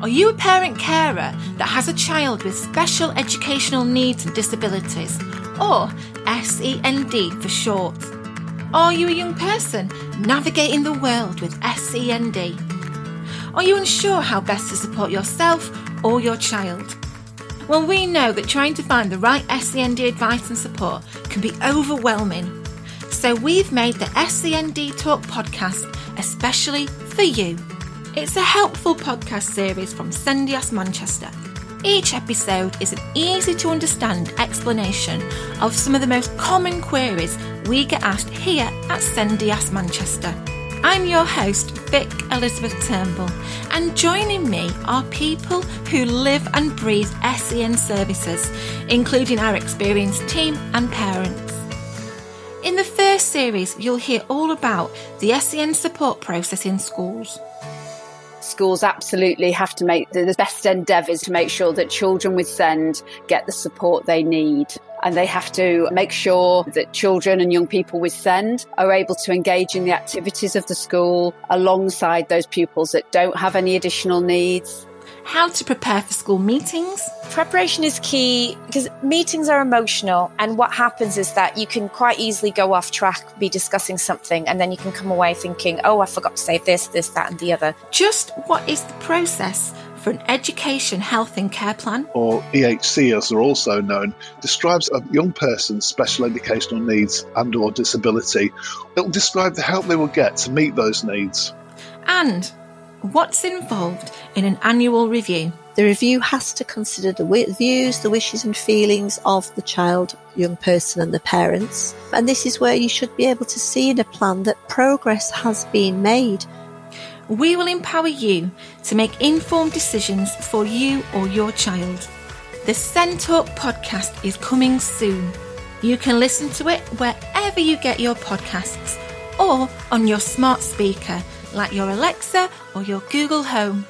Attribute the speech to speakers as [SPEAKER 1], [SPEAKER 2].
[SPEAKER 1] Are you a parent carer that has a child with special educational needs and disabilities, or SEND for short? Are you a young person navigating the world with SEND? Are you unsure how best to support yourself or your child? Well, we know that trying to find the right SEND advice and support can be overwhelming. So we've made the SEND Talk podcast especially for you. It's a helpful podcast series from SENDIASS Manchester. Each episode is an easy to understand explanation of some of the most common queries we get asked here at SENDIASS Manchester. I'm your host, Vic Elizabeth Turnbull, and joining me are people who live and breathe SEN services, including our experienced team and parents. In the first series, you'll hear all about the SEN support process in schools
[SPEAKER 2] schools absolutely have to make the best endeavours to make sure that children with SEND get the support they need. And they have to make sure that children and young people with SEND are able to engage in the activities of the school alongside those pupils that don't have any additional needs
[SPEAKER 1] how to prepare for school meetings.
[SPEAKER 3] Preparation is key because meetings are emotional, and what happens is that you can quite easily go off track, be discussing something, and then you can come away thinking, oh, I forgot to say this, this, that, and the other.
[SPEAKER 1] Just what is the process? For an education, health, and care plan,
[SPEAKER 4] or EHC as they're also known, describes a young person's special educational needs and/or disability. It'll describe the help they will get to meet those needs.
[SPEAKER 1] And What's involved in an annual review?
[SPEAKER 5] The review has to consider the views, the wishes, and feelings of the child, young person, and the parents. And this is where you should be able to see in a plan that progress has been made.
[SPEAKER 1] We will empower you to make informed decisions for you or your child. The SEND Talk podcast is coming soon. You can listen to it wherever you get your podcasts or on your smart speaker like your Alexa or your Google Home.